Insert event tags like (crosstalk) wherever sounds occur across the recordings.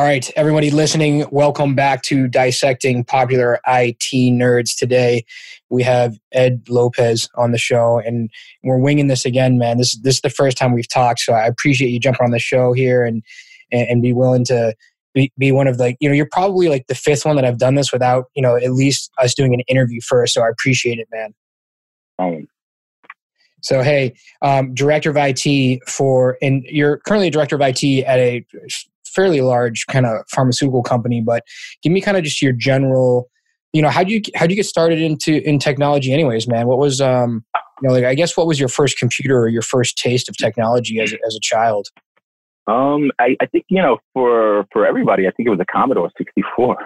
All right, everybody listening, welcome back to Dissecting Popular IT Nerds. Today, we have Ed Lopez on the show, and we're winging this again, man. This this is the first time we've talked, so I appreciate you jumping on the show here and and, and be willing to be, be one of the you know you're probably like the fifth one that I've done this without you know at least us doing an interview first. So I appreciate it, man. Um, So hey, um, director of IT for, and you're currently a director of IT at a fairly large kind of pharmaceutical company. But give me kind of just your general, you know, how do you how do you get started into in technology, anyways, man? What was um, you know, like I guess what was your first computer or your first taste of technology as as a child? um, I, I think you know for for everybody, I think it was a Commodore 64.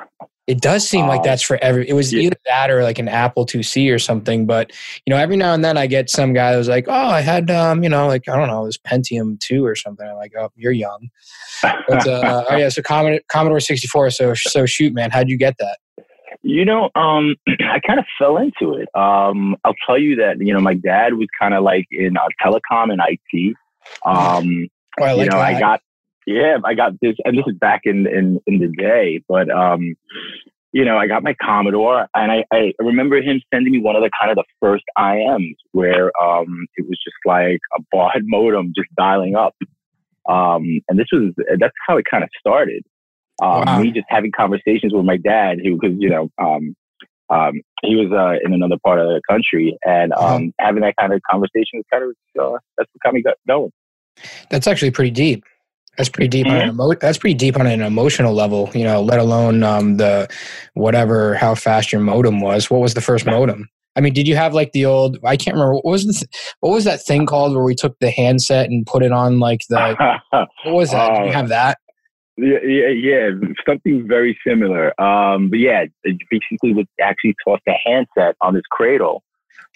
It does seem like Um, that's for every. It was yeah. either that or like an Apple IIc or something. But you know, every now and then I get some guy who's like, "Oh, I had um, you know, like I don't know, this Pentium two or something." I'm like, "Oh, you're young." But (laughs) uh, oh yeah, so Commodore, Commodore 64. So so shoot, man, how'd you get that? You know, um, (clears throat) I kind of fell into it. Um, I'll tell you that you know my dad was kind of like in uh, telecom and IT. Um, Oh, I like you know, that. I got yeah, I got this, and this is back in in, in the day. But um, you know, I got my Commodore, and I, I remember him sending me one of the kind of the first IMs where um, it was just like a baud (laughs) modem just dialing up. Um, and this was that's how it kind of started. Um, Wow. Me just having conversations with my dad, who because you know. Um, um, he was uh, in another part of the country, and Uh-huh. um, having that kind of conversation was kind of uh, that's what got me going. That's actually pretty deep. That's pretty deep on Mm-hmm. an emo- That's pretty deep on an emotional level. You know, let alone um, the whatever how fast your modem was. What was the first modem? I mean, did you have like the old? I can't remember what was the th- what was that thing called where we took the handset and put it on like the (laughs) what was that? did you Uh, have that? Yeah, yeah, yeah, something very similar. Um, but yeah, it basically would actually toss the handset on this cradle,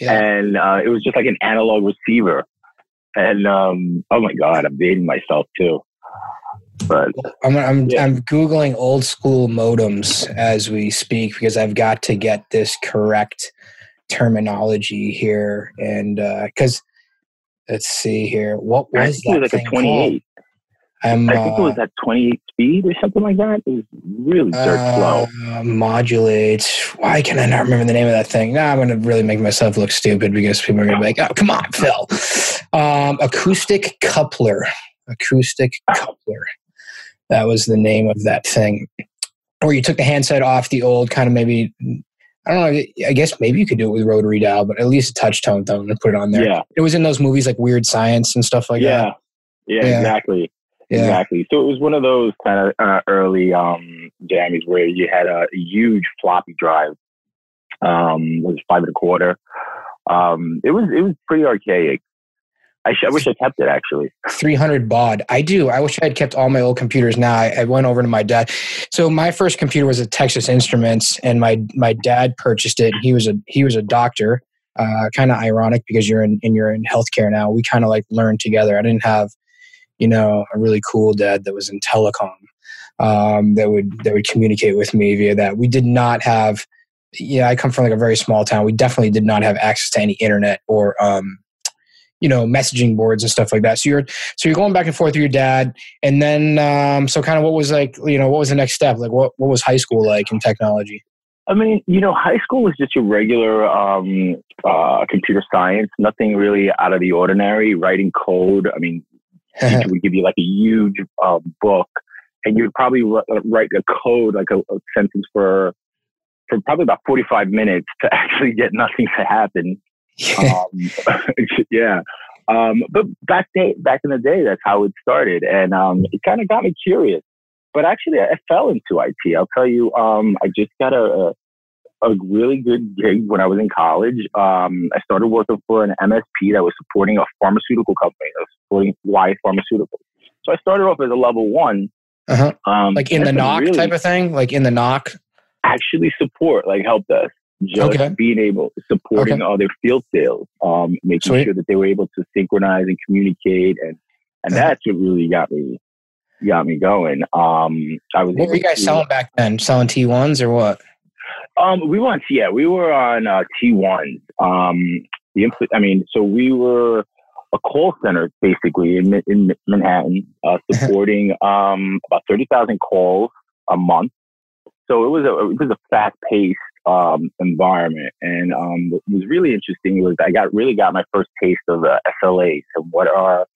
Yeah. and uh, it was just like an analog receiver. And um, oh my god, I'm dating myself too. But I'm I'm Yeah. I'm googling old school modems as we speak because I've got to get this correct terminology here and because let's see here what I was think it that was like thing a 28. called? I'm, I think it was uh, at 28 speed or something like that. It was really dirt slow. uh, modulate. Why can I not remember the name of that thing? Now I'm going to really make myself look stupid because people are going to be like, "Oh, come on, Phil." Um, acoustic coupler. Acoustic coupler. That was the name of that thing. Or you took the handset off the old kind of maybe. I don't know. I guess maybe you could do it with rotary dial, but at least a touch tone thing and put it on there. Yeah, It was in those movies like Weird Science and stuff like yeah, that. yeah, Yeah. exactly. Yeah. Exactly. So it was one of those kind of uh, early um, jammies where you had a huge floppy drive. Um, it was five and a quarter. Um, it was it was pretty archaic. I, sh- I wish I kept it actually. 300 baud. I do. I wish I had kept all my old computers now. I, I went over to my dad. So my first computer was a Texas Instruments, and my my dad purchased it. He was a he was a doctor. Uh, kind of ironic because you're in and you're in healthcare now. We kind of like learned together. I didn't have, you know, a really cool dad that was in telecom um, that would that would communicate with me via that. We did not have. Yeah, I come from like a very small town. We definitely did not have access to any internet or um, you know messaging boards and stuff like that. So you're so you're going back and forth with your dad, and then um, so kind of what was like you know what was the next step? Like what what was high school like in technology? I mean, you know, high school was just your regular um, uh, computer science. Nothing really out of the ordinary. Writing code. I mean, (laughs) teacher would give you like a huge uh, book, and you'd probably wr- write a code, like a, a sentence for for probably about forty five minutes to (laughs) actually get nothing to happen. Um, (laughs) yeah. Um, but back day, back in the day, that's how it started, and um, it kind of got me curious. But actually, I fell into IT. I'll tell you, um, I just got a, a really good gig when I was in college. Um, I started working for an MSP that was supporting a pharmaceutical company, that was supporting Y Pharmaceuticals. So I started off as a level one, uh-huh. um, like in the NOC really type of thing, like in the NOC. actually support, like help desk, just Okay. being able supporting Okay. all their field sales, um, making Sweet. sure that they were able to synchronize and communicate, and and Uh-huh. that's what really got me got me going. Um, I was What were you guys to- selling back then? Selling T ones or what? Um, we were on yeah, we were on uh, T ones. Um, the impl- I mean, so we were a call center basically in, in Manhattan, uh, (laughs) supporting um, about 30,000 calls a month. So it was a, it was a fast paced um, environment. And um, what was really interesting was I got really got my first taste of the SLAs and what are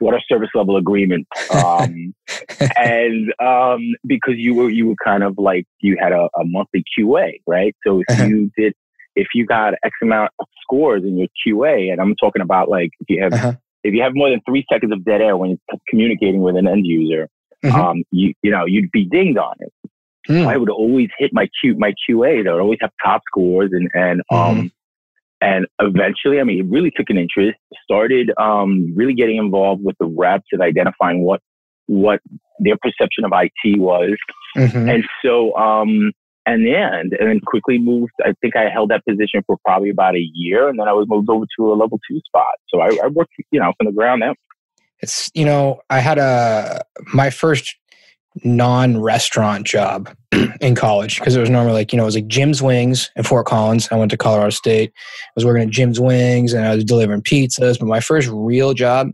what are service level agreements (laughs) um, and um, because you were you were kind of like you had a, a monthly qa right so if uh-huh. you did if you got x amount of scores in your qa and i'm talking about like if you have uh-huh. if you have more than three seconds of dead air when you're communicating with an end user mm-hmm. um, you you know you'd be dinged on it Mm. I would always hit my Q my QA. They would always have top scores and and mm-hmm. um and eventually, I mean, it really took an interest. Started um really getting involved with the reps and identifying what what their perception of IT was, mm-hmm. and so um and then and then quickly moved. I think I held that position for probably about a year, and then I was moved over to a level two spot. So I, I worked, you know, from the ground up. It's you know, I had a my first non-restaurant job (clears throat) in college because it was normally like you know it was like Jim's Wings in Fort Collins. I went to Colorado State. I was working at Jim's Wings and I was delivering pizzas. But my first real job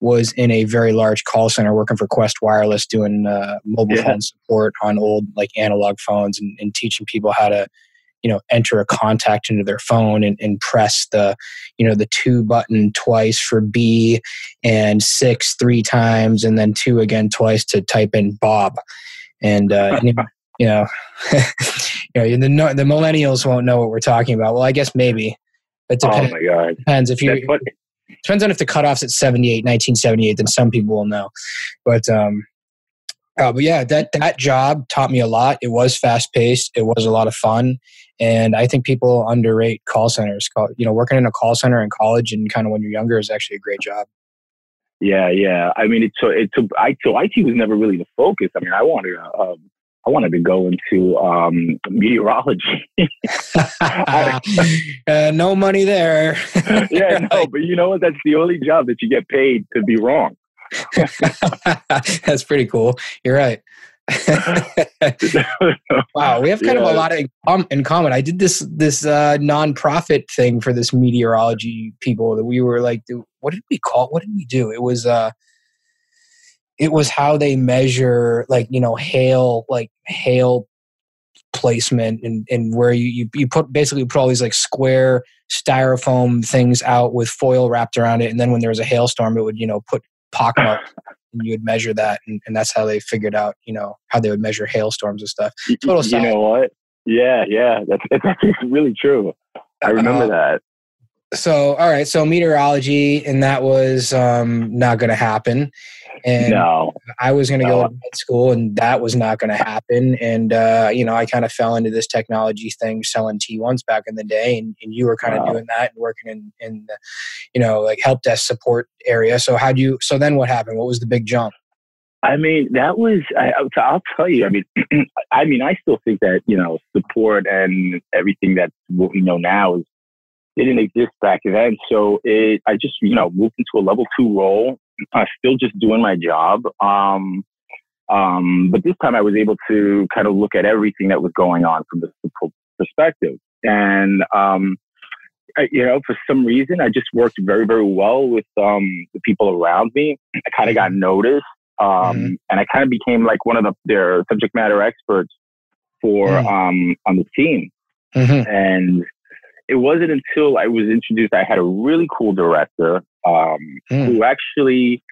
was in a very large call center working for Qwest Wireless, doing uh, mobile yeah. phone support on old like analog phones and, and teaching people how to you know enter a contact into their phone and, and press the you know the two button twice for b and six three times and then two again twice to type in bob and uh, (laughs) you know you know (laughs) the, the millennials won't know what we're talking about well i guess maybe it depends, oh my God. depends if you depends on if the cutoff's at 78 1978 then some people will know but um uh, but yeah, that that job taught me a lot. It was fast paced. It was a lot of fun, and I think people underrate call centers. You know, working in a call center in college and kind of when you're younger is actually a great job. Yeah, yeah. I mean, it's so it's so I so IT was never really the focus. I mean, I wanted to, um, I wanted to go into um, meteorology. (laughs) (laughs) uh, no money there. (laughs) yeah, no, but you know what? That's the only job that you get paid to be wrong. That's pretty cool. You're right. (laughs) wow, we have kind yeah. of a lot of in common. I did this this uh, nonprofit thing for this meteorology people that we were like, what did we call? What did we do? It was uh, it was how they measure like you know hail like hail placement and, and where you, you, you put basically put all these like square styrofoam things out with foil wrapped around it and then when there was a hailstorm it would you know put pockmark and you would measure that and, and that's how they figured out you know how they would measure hailstorms and stuff. Total you know what? Yeah yeah that's, that's (laughs) really true. I remember uh, that so all right so meteorology and that was um, not going to happen and no. I was going to no. go to med school, and that was not going to happen. And uh, you know, I kind of fell into this technology thing, selling T1s back in the day, and, and you were kind of doing that and working in in the, you know, like help desk support area. So how do you? So then what happened? What was the big jump? I mean, that was. I, I'll tell you. I mean, (clears throat) I mean, I still think that you know support and everything that what we know now is didn't exist back then. So it, I just you know moved into a level two role uh, still just doing my job. Um, um, but this time I was able to kind of look at everything that was going on from the perspective. And, um, I, you know, for some reason, I just worked very, very well with um, the people around me. I kind of got mm-hmm. noticed. Um, mm-hmm. And I kind of became like one of the, their subject matter experts for mm-hmm. um, on the team. Mm-hmm. And it wasn't until I was introduced, I had a really cool director um, mm. who actually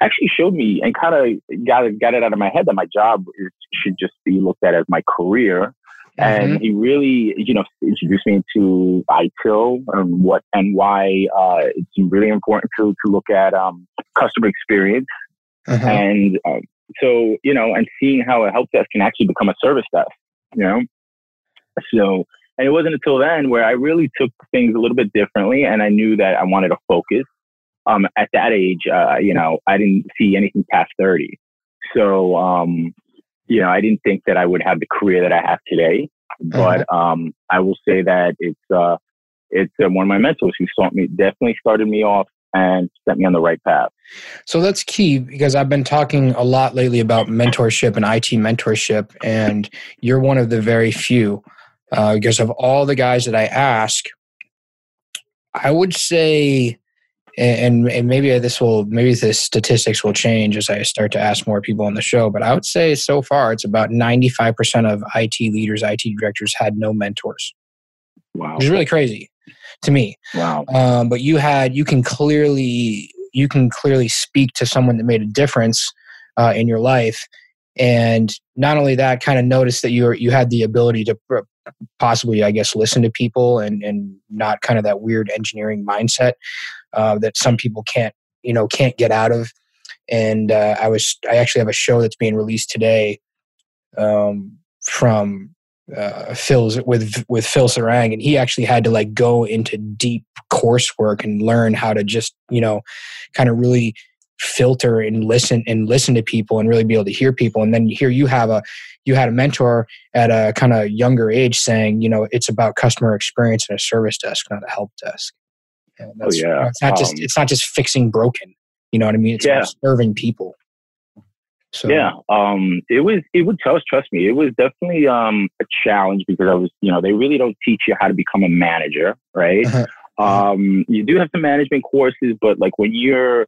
actually showed me and kind of got it, got it out of my head that my job is, should just be looked at as my career. Mm-hmm. And he really, you know, introduced me to ITIL and what and why uh, it's really important to to look at um, customer experience. Mm-hmm. And um, so, you know, and seeing how a help desk can actually become a service desk, you know. So, and it wasn't until then where I really took things a little bit differently, and I knew that I wanted to focus um, at that age, uh, you know, I didn't see anything past 30. So, um, you know, I didn't think that I would have the career that I have today. But uh-huh. um, I will say that it's uh, it's uh, one of my mentors who saw me definitely started me off and set me on the right path. So that's key because I've been talking a lot lately about mentorship and IT mentorship, and you're one of the very few. Uh, because of all the guys that I ask, I would say and, and maybe this will maybe the statistics will change as I start to ask more people on the show. But I would say so far it's about ninety five percent of IT leaders, IT directors had no mentors. Wow, which is really crazy to me. Wow. Um, but you had you can clearly you can clearly speak to someone that made a difference uh, in your life, and not only that, kind of notice that you were, you had the ability to possibly, I guess, listen to people and and not kind of that weird engineering mindset uh, that some people can't you know can't get out of. And uh, I was I actually have a show that's being released today um, from uh, Phil's with with Phil Sarang, and he actually had to like go into deep coursework and learn how to just you know kind of really filter and listen and listen to people and really be able to hear people and then here you have a you had a mentor at a kind of younger age saying you know it's about customer experience and a service desk not a help desk. Oh yeah. it's not just um, it's not just fixing broken you know what i mean? It's yeah. serving people. So yeah um it was it would trust trust me. It was definitely um a challenge because i was you know they really don't teach you how to become a manager right? Uh-huh. um you do have some management courses but like when you're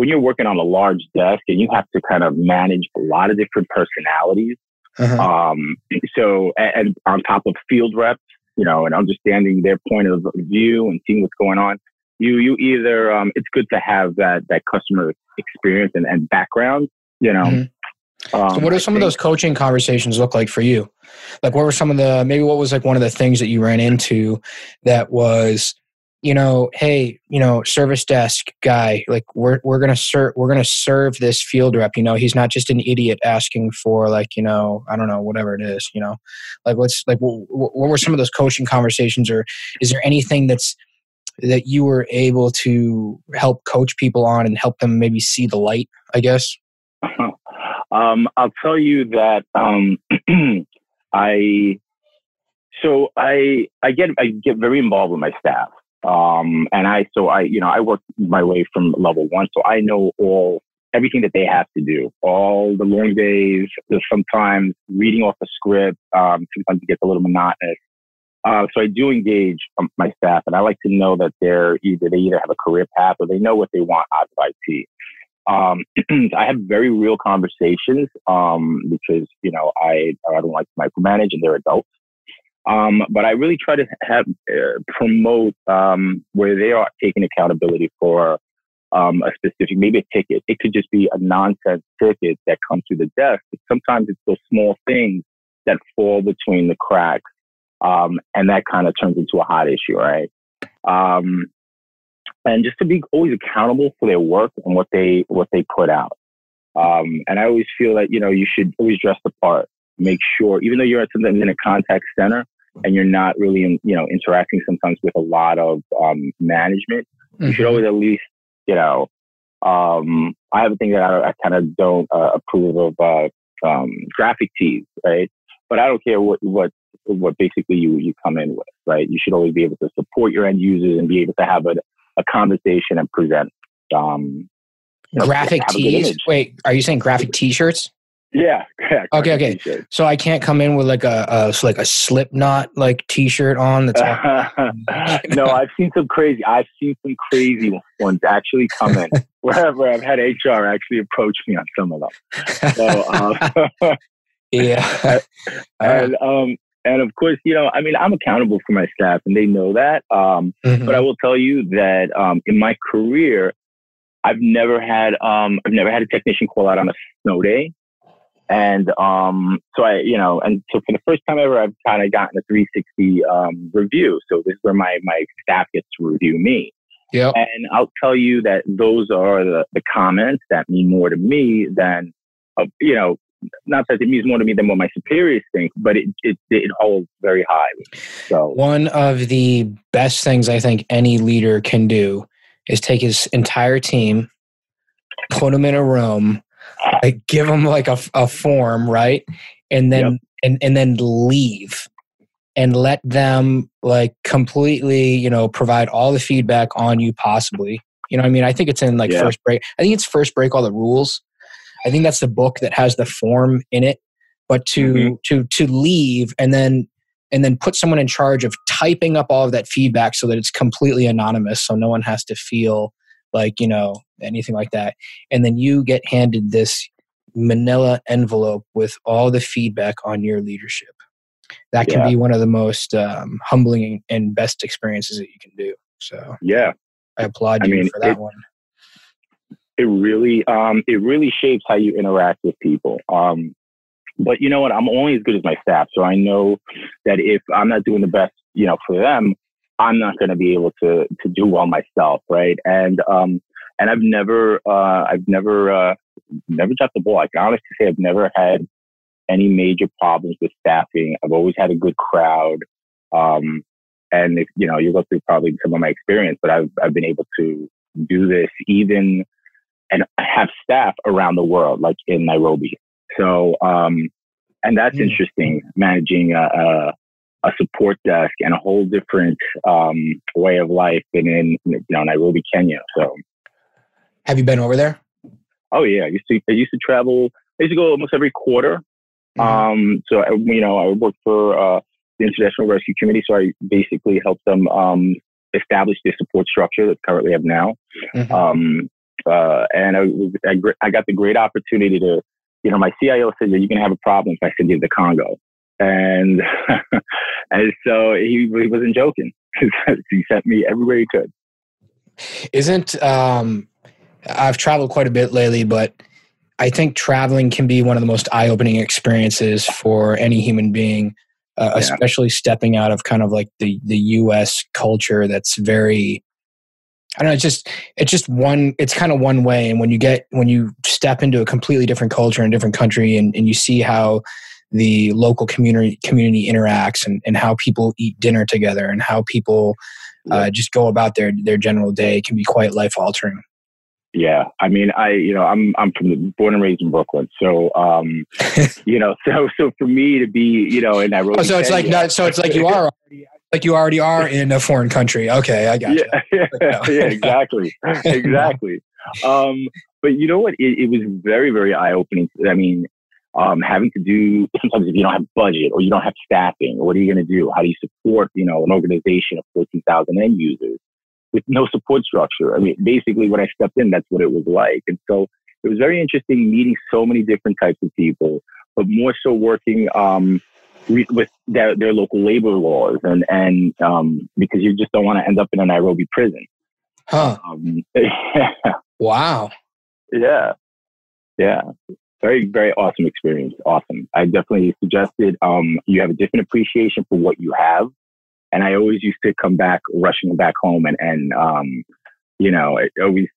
when you're working on a large desk and you have to kind of manage a lot of different personalities, uh-huh. um, so and, on top of field reps, you know, and understanding their point of view and seeing what's going on, you you either um, it's good to have that that customer experience and, and background, you know. Mm-hmm. Um, so what do some of those coaching conversations look like for you? Like what were some of the maybe what was like one of the things that you ran into that was you know, hey, you know, service desk guy, like we're we're gonna serve we're gonna serve this field rep. You know, he's not just an idiot asking for like you know I don't know whatever it is. You know, like what's like what, what were some of those coaching conversations, or is there anything that's that you were able to help coach people on and help them maybe see the light? I guess. (laughs) Um, I'll tell you that um, (clears throat) I so I I get I get very involved with my staff. Um, and I, so I, you know, I work my way from level one. So I know all, everything that they have to do, all the long days, sometimes reading off a script. Um, sometimes it gets a little monotonous. Uh, so I do engage um, my staff and I like to know that they're either, they either have a career path or they know what they want out of IT. Um, (clears throat) I have very real conversations, um, because, you know, I, I don't like to micromanage and they're adults. Um, but I really try to have uh, promote um, where they are taking accountability for um, a specific, maybe a ticket. It could just be a nonsense ticket that comes through the desk. Sometimes it's those small things that fall between the cracks, um, and that kind of turns into a hot issue, right? Um, and just to be always accountable for their work and what they what they put out. Um, and I always feel that you know you should always dress the part make sure, even though you're sometimes in a contact center and you're not really, in, you know, interacting sometimes with a lot of um, management, mm-hmm. you should mm-hmm. always at least, you know, um, I have a thing that I, I kind of don't uh, approve of uh, um, graphic tees, right? But I don't care what what what basically you you come in with, right? You should always be able to support your end users and be able to have a, a conversation and present. Um, graphic know, tees. Wait, are you saying graphic T-shirts? Yeah. yeah okay. Okay. T-shirt. So I can't come in with like a, a like a Slipknot like T-shirt on. That's (laughs) no. I've seen some crazy. I've seen some crazy ones actually come in (laughs) wherever I've had HR actually approach me on some of them. So um, (laughs) yeah. and um and of course, you know, I mean, I'm accountable for my staff, and they know that. Um, mm-hmm. But I will tell you that um, in my career, I've never had um, I've never had a technician call out on a snow day. And um, so I, you know, and so for the first time ever, I've kind of gotten a 360 um, review. So this is where my my staff gets to review me. Yeah. And I'll tell you that those are the, the comments that mean more to me than, uh, you know, not that it means more to me than what my superiors think, but it, it, it holds very high. So one of the best things I think any leader can do is take his entire team, put them in a room, like give them like a, a form right and then yep. and, and then leave and let them like completely you know provide all the feedback on you possibly you know i mean i think it's in like yeah. first break i think it's first break all the rules i think that's the book that has the form in it but to mm-hmm. to to leave and then and then put someone in charge of typing up all of that feedback so that it's completely anonymous so no one has to feel like you know anything like that. And then you get handed this manila envelope with all the feedback on your leadership. That can Yeah. be one of the most um, humbling and best experiences that you can do. So Yeah. i applaud I you mean, for that it- one. It really um it really shapes how you interact with people um but you know what? I'm only as good as my staff so i know that if i'm not doing the best you know for them i'm not going to be able to to do well myself right and um and i've never uh i've never uh never dropped the ball i can honestly say i've never had any major problems with staffing i've always had a good crowd um and if you know you go through probably some of my experience but i've i've been able to do this even and have staff around the world, like in Nairobi. So, um, and that's Mm. interesting, managing a, a, support desk and a whole different um, way of life than in you know Nairobi, Kenya. So, have you been over there oh yeah, I used to I used to travel. I used to go almost every quarter. Mhm. Um, so I- you know, I worked for uh, the International Rescue Committee, so I basically helped them um, establish the support structure that currently have now. Mhm. Um, uh, and I, was, I, I got the great opportunity to, you know, my CIO said that you can have a problem if I send you to the Congo. And, (laughs) and so he, he wasn't joking. (laughs) he sent me everywhere he could. isn't um i've traveled quite a bit lately but i think traveling can be one of the most eye-opening experiences for any human being uh, Yeah. especially stepping out of kind of like the the us culture that's very i don't know it's just it's just one it's kind of one way and when you get when you step into a completely different culture in a different country and, and you see how the local community community interacts and, and how people eat dinner together and how people uh, just go about their their general day can be quite life altering. Yeah. I mean, I, you know, I'm, I'm from the, born and raised in Brooklyn. So, um, (laughs) you know, so, so for me to be, you know, in Nairobi. Oh, so it's like Kenya- not, so it's like you are (laughs) like you already are in a foreign country. Okay, I got you. yeah, (laughs) yeah, exactly, exactly. Um, but you know what? It, it was very, very eye opening. I mean, um, having to do sometimes if you don't have budget or you don't have staffing, what are you going to do? How do you support, you know, an organization of fourteen thousand end users with no support structure? I mean, basically, when I stepped in, that's what it was like, and so it was very interesting meeting so many different types of people, but more so working. Um, re- with their, their local labor laws and and um, because you just don't want to end up in a Nairobi prison. Huh. Um, (laughs) Wow. yeah, yeah, very very awesome experience. Awesome. I definitely suggested um, you have a different appreciation for what you have, and I always used to come back rushing back home and and um, you know it always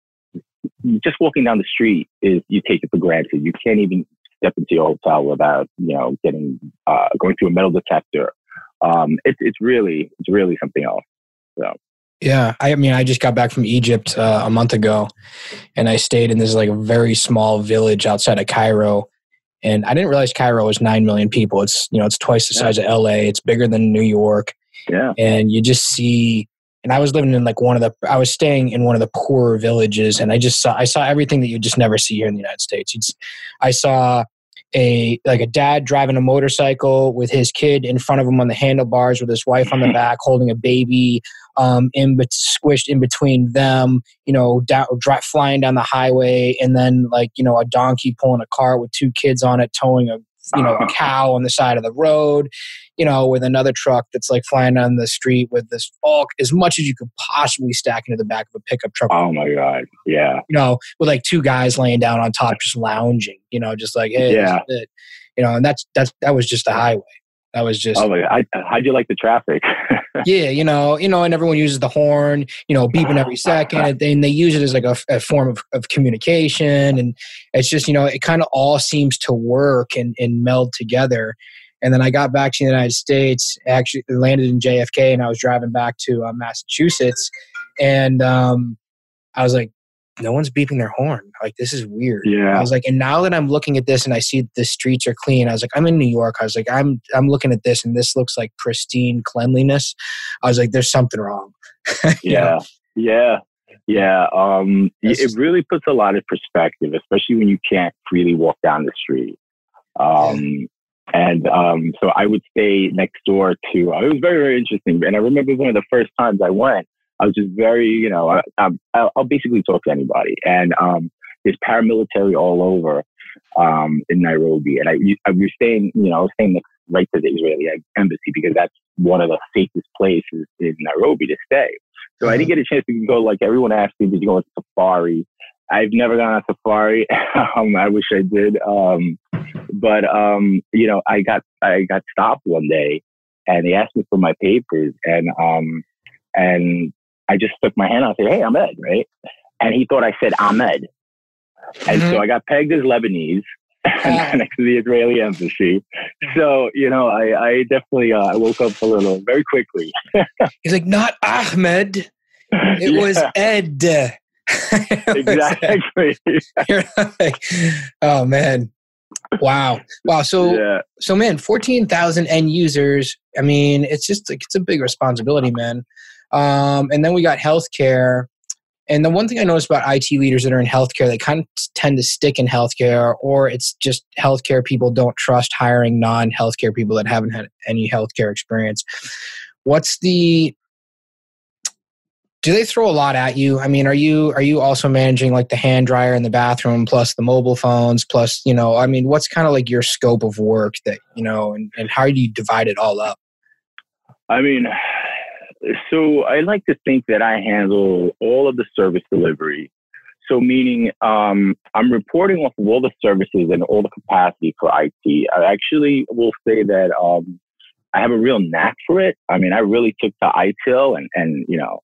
just walking down the street is you take it for granted. You can't even step into your hotel without you know getting uh, going through a metal detector. Um, it's it's really it's really something else. Yeah, I mean, I just got back from Egypt uh, a month ago, and I stayed in this like a very small village outside of Cairo, and I didn't realize Cairo was nine million people. It's you know it's twice the Yeah. size of L.A. It's bigger than New York, Yeah, and you just see. And I was living in like one of the. I was staying in one of the poorer villages, and I just saw. I saw everything that you just never see here in the United States. It's, I saw a like a dad driving a motorcycle with his kid in front of him on the handlebars with his wife on the (laughs) back holding a baby um, in bet- squished in between them, you know, down, dri- flying down the highway, and then like you know a donkey pulling a cart with two kids on it, towing a you know a cow on the side of the road, you know, with another truck that's like flying down the street with this all as much as you could possibly stack into the back of a pickup truck, Oh my god. Yeah. you know, with like two guys laying down on top just lounging, you know, just like hey, Yeah. it. you know, and that's that's that was just the highway. That was just Oh my god. I, how'd you like the traffic? (laughs) yeah, you know, you know, and everyone uses the horn, you know, beeping every second, and then they use it as like a, a form of, of communication, and it's just, you know, it kind of all seems to work and, and meld together. And then I got back to the United States, actually landed in JFK, and I was driving back to uh, Massachusetts, and um, I was like, no one's beeping their horn. Like this is weird. Yeah. I was like, and now that I'm looking at this and I see the streets are clean, I was like, I'm in New York. I was like, I'm I'm looking at this and this looks like pristine cleanliness. I was like, there's something wrong. (laughs) Know? Yeah. Yeah. Yeah. Um, it really puts a lot of perspective, especially when you can't freely walk down the street. Um, and um, so I would stay next door to, uh, it was very, very interesting. And I remember one of the first times I went, I was just very, you know, I, I, will basically talk to anybody. And um, there's paramilitary all over um, in Nairobi. And I, I was staying, you know, I was staying right to the Israeli embassy because that's one of the safest places in Nairobi to stay. So I didn't mm-hmm. get a chance to go like everyone asked me, did you go on safari? I've never gone on safari. (laughs) um, I wish I did. Um, but um, you know, I got I got stopped one day, and they asked me for my papers, and um, and I just stuck my hand out and said, "Hey, Ahmed," right? And he thought I said Ahmed, and mm-hmm. so I got pegged as Lebanese. (laughs) next to the Israeli embassy. So, you know, I, I definitely uh, I woke up a little very quickly. (laughs) He's like, not Ahmed. It yeah. was Ed. (laughs) exactly. like, oh man. Wow. Wow. So yeah. so man, 14,000 end users. I mean, it's just like it's a big responsibility, man. Um, and then we got healthcare. And the one thing I noticed about IT leaders that are in healthcare, they kind of tend to stick in healthcare, or it's just healthcare people don't trust hiring non healthcare people that haven't had any healthcare experience. What's the do they throw a lot at you? I mean are you are you also managing like the hand dryer in the bathroom plus the mobile phones plus you know i mean what's kind of like your scope of work that you know and, and how do you divide it all up? I mean so i like to think that i handle all of the service delivery. So meaning um, i'm reporting off of all the services and all the capacity for it i actually will say that um, I have a real knack for it. I mean, I really took to ITIL and, and, you know,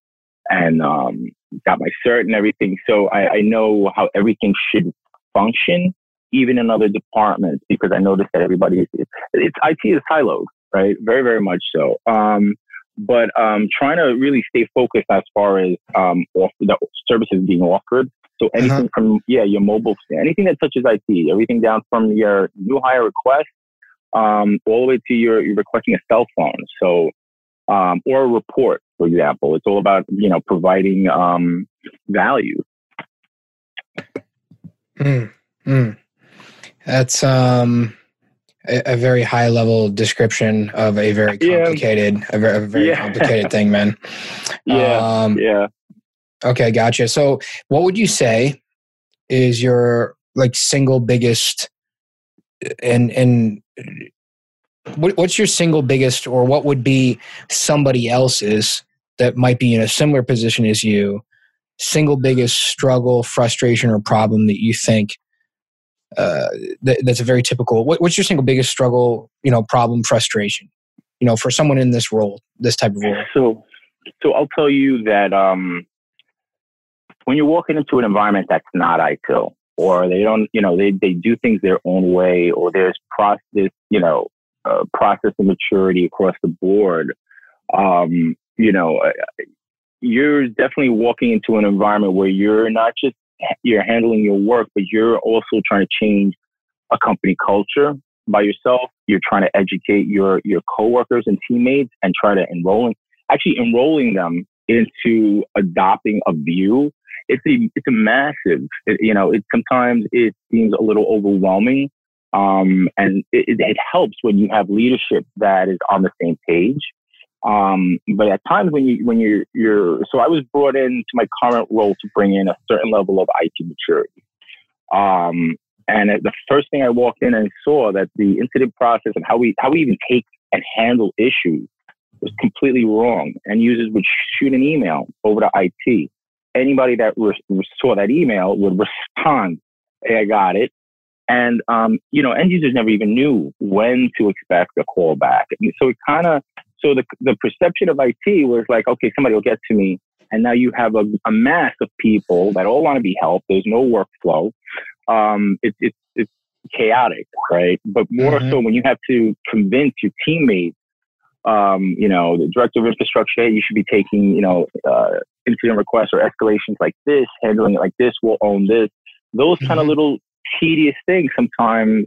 and um, got my cert and everything. So I, I know how everything should function, even in other departments, because I noticed that everybody is, it's IT is siloed, right? Very, very much so. Um, but um, trying to really stay focused as far as um, off, the services being offered. So uh-huh. anything uh-huh. from yeah your mobile, anything that touches IT, everything down from your new hire request um, all the way to your you're requesting a cell phone. So um, or a report, for example. It's all about you know providing um, value. Mm, mm. That's um, a, a, very high level description of a very complicated, yeah. a, very, a very yeah. complicated thing, (laughs) man. Yeah. Um, yeah. Okay, gotcha. So, what would you say is your like single biggest and and what's your single biggest or what would be somebody else's that might be in a similar position as you single biggest struggle frustration or problem that you think uh, that, that's a very typical what, what's your single biggest struggle you know problem frustration you know for someone in this role this type of role? So so i'll tell you that um when you're walking into an environment that's not ITIL, or they don't, you know, they, they do things their own way, or there's process, you know, uh, process of maturity across the board, um, you know, uh, you're definitely walking into an environment where you're not just you're handling your work, but you're also trying to change a company culture by yourself. You're trying to educate your your coworkers and teammates and try to enrolling actually enrolling them into adopting a view. It's a it's a massive. It, you know, it sometimes it seems a little overwhelming um, and it, it, helps when you have leadership that is on the same page. Um, but at times when you when you're you're so I was brought into my current role to bring in a certain level of IT maturity. Um, and the first thing I walked in and saw that the incident process and how we how we even take and handle issues was completely wrong. And users would shoot an email over to IT. Anybody that re- saw that email would respond, "Hey, I got it," And, um, you know, end users never even knew when to expect a call back. And so it kind of, so the, the perception of IT was like, okay, somebody will get to me. And now you have a, a mass of people that all want to be helped. There's no workflow. Um, it, it, it's chaotic, right? But more mm-hmm. so when you have to convince your teammates, um, you know, the director of infrastructure, hey, you should be taking, you know, uh, incident requests or escalations like this, handling it like this, we'll own this. Those mm-hmm. kind of little tedious things sometimes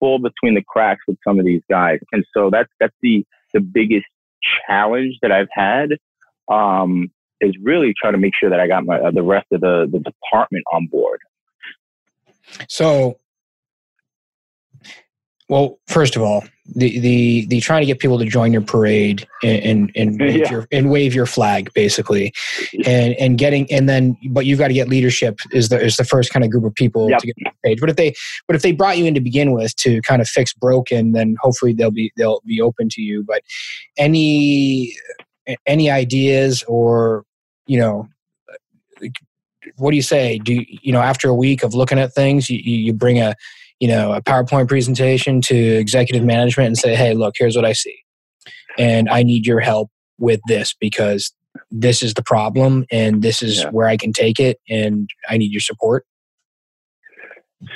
fall between the cracks with some of these guys. And so that's that's the the biggest challenge that I've had um, is really trying to make sure that I got my uh, the rest of the the department on board. So Well, first of all, the the the trying to get people to join your parade and and, and (laughs) wave yeah. your and wave your flag basically, (laughs) and and getting and then but you've got to get leadership is the is the first kind of group of people yep. to get on page. But if they but if they brought you in to begin with to kind of fix broken, then hopefully they'll be they'll be open to you. But any any ideas or you know what do you say? Do you, you know after a week of looking at things, you, you bring a you know a PowerPoint presentation to executive management and say, "Hey, look, here's what I see, and I need your help with this because this is the problem, and this is yeah. where I can take it, and I need your support."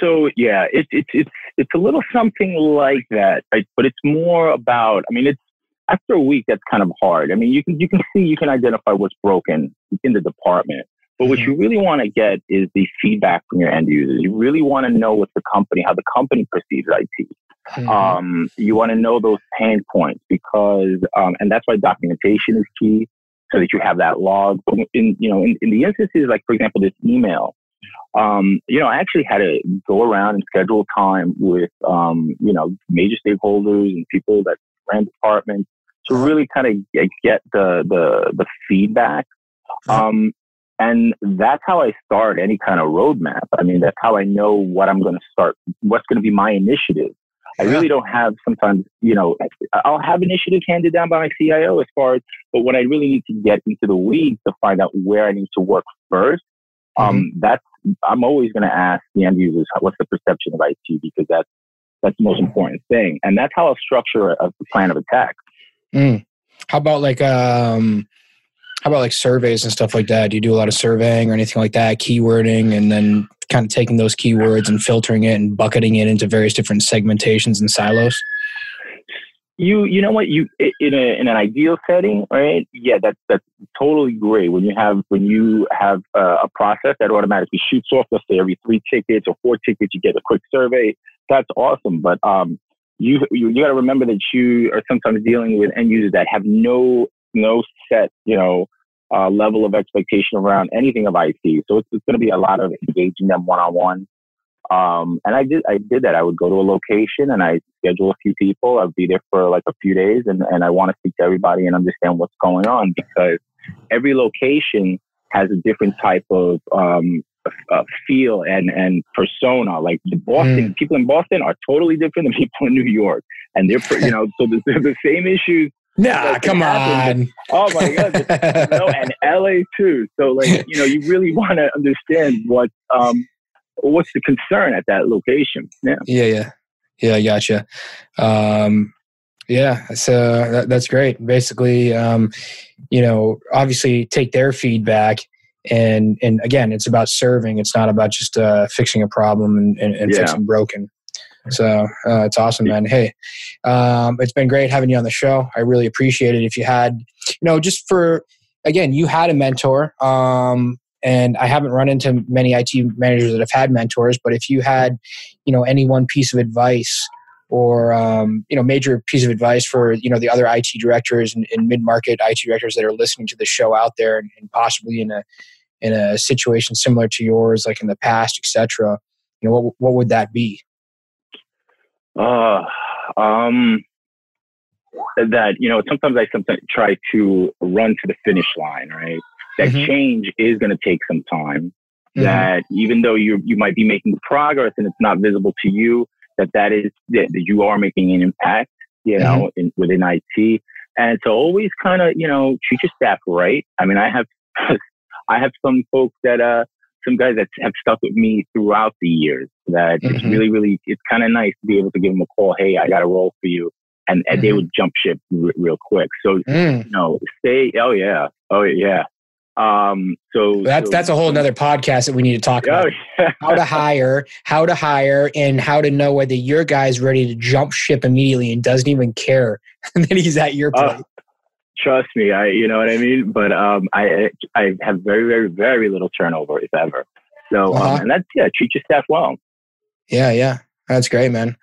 So yeah, it's it's it's it's a little something like that, right? but it's more about. I mean, it's after a week that's kind of hard. I mean, you can you can see you can identify what's broken in the department, but what mm-hmm. you really want to get is the feedback from your end users. You really want to know what the company, how the company perceives IT. Mm-hmm. Um, you want to know those pain points because, um, and that's why documentation is key, so that you have that log. In you know, in, in the instances like, for example, this email. Um, you know, I actually had to go around and schedule time with, um, you know, major stakeholders and people that ran departments to really kind of get the the the feedback. Um, and that's how I start any kind of roadmap. I mean, that's how I know what I'm going to start, what's going to be my initiative. I really don't have sometimes, you know, I'll have initiatives handed down by my CIO as far as, but when I really need to get into the weeds to find out where I need to work 1st um, mm-hmm. that's, I'm always going to ask the end users, what's the perception of IT? Because that's, that's the most important thing. And that's how I'll structure a, a plan of attack. Mm. How about like, um, how about like surveys and stuff like that? Do you do a lot of surveying or anything like that? Keywording and then kind of taking those keywords and filtering it and bucketing it into various different segmentations and silos? You you know what you in a in an ideal setting, right? Yeah, that's that's totally great. When you have when you have a process that automatically shoots off, let's say every three tickets or four tickets, you get a quick survey. That's awesome. But um, you you, you got to remember that you are sometimes dealing with end users that have no no set, you know, uh, level of expectation around anything of IT. So it's, it's going to be a lot of engaging them one on one. Um, and I did, I did that. I would go to a location and I schedule a few people. I'd be there for like a few days and, and I want to speak to everybody and understand what's going on because every location has a different type of, um, uh, feel and, and persona. Like the Boston, mm. people in Boston are totally different than (laughs) people in New York. And they're, you know, so the, (laughs) the same issues Nah, come on. Oh my god, (laughs) no, and LA too. So like, you know, you really (laughs) want to understand what um what's the concern at that location. Yeah. Yeah, yeah. Yeah, I gotcha. Um yeah, so that, that's great. Basically, um, you know, obviously take their feedback and and again, it's about serving. It's not about just uh, fixing a problem and, and, and yeah. fixing broken. So uh, it's awesome, man. Hey, um, it's been great having you on the show. I really appreciate it. If you had, you know, just for again, you had a mentor, um, and I haven't run into many IT managers that have had mentors. But if you had, you know, any one piece of advice or um, you know major piece of advice for you know the other IT directors and, and mid market IT directors that are listening to the show out there and, and possibly in a in a situation similar to yours, like in the past, etc. You know, what what would that be? Uh, um, that you know, sometimes I sometimes try to run to the finish line, right? That mm-hmm. change is going to take some time. Mm-hmm. That even though you you might be making progress and it's not visible to you, that that is that you are making an impact, you know, mm-hmm. in, within IT. And so always kind of you know treat your staff right. I mean, I have (laughs) I have some folks that uh some guys that have stuck with me throughout the years that mm-hmm. it's really, really, it's kind of nice to be able to give them a call. Hey, I got a role for you. And, and mm-hmm. they would jump ship r- real quick. So, mm. you know, stay, oh yeah. Oh yeah. Um, so that's, so, that's a whole nother podcast that we need to talk oh, about yeah. how to hire, how to hire and how to know whether your guy's ready to jump ship immediately and doesn't even care (laughs) that he's at your uh, place. Uh, Trust me, I you know what I mean. But um, I I have very very very little turnover if ever. So um, uh-huh. um, and that's yeah, treat your staff well. Yeah, yeah, that's great, man.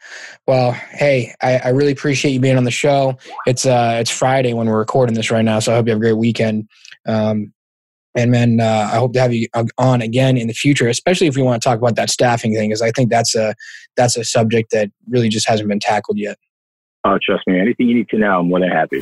Well, hey, I, I, really appreciate you being on the show. It's uh, it's Friday when we're recording this right now, so I hope you have a great weekend. Um, and man, uh, I hope to have you on again in the future, especially if we want to talk about that staffing thing, because I think that's a that's a subject that really just hasn't been tackled yet. Oh, trust me, anything you need to know, I'm more than happy.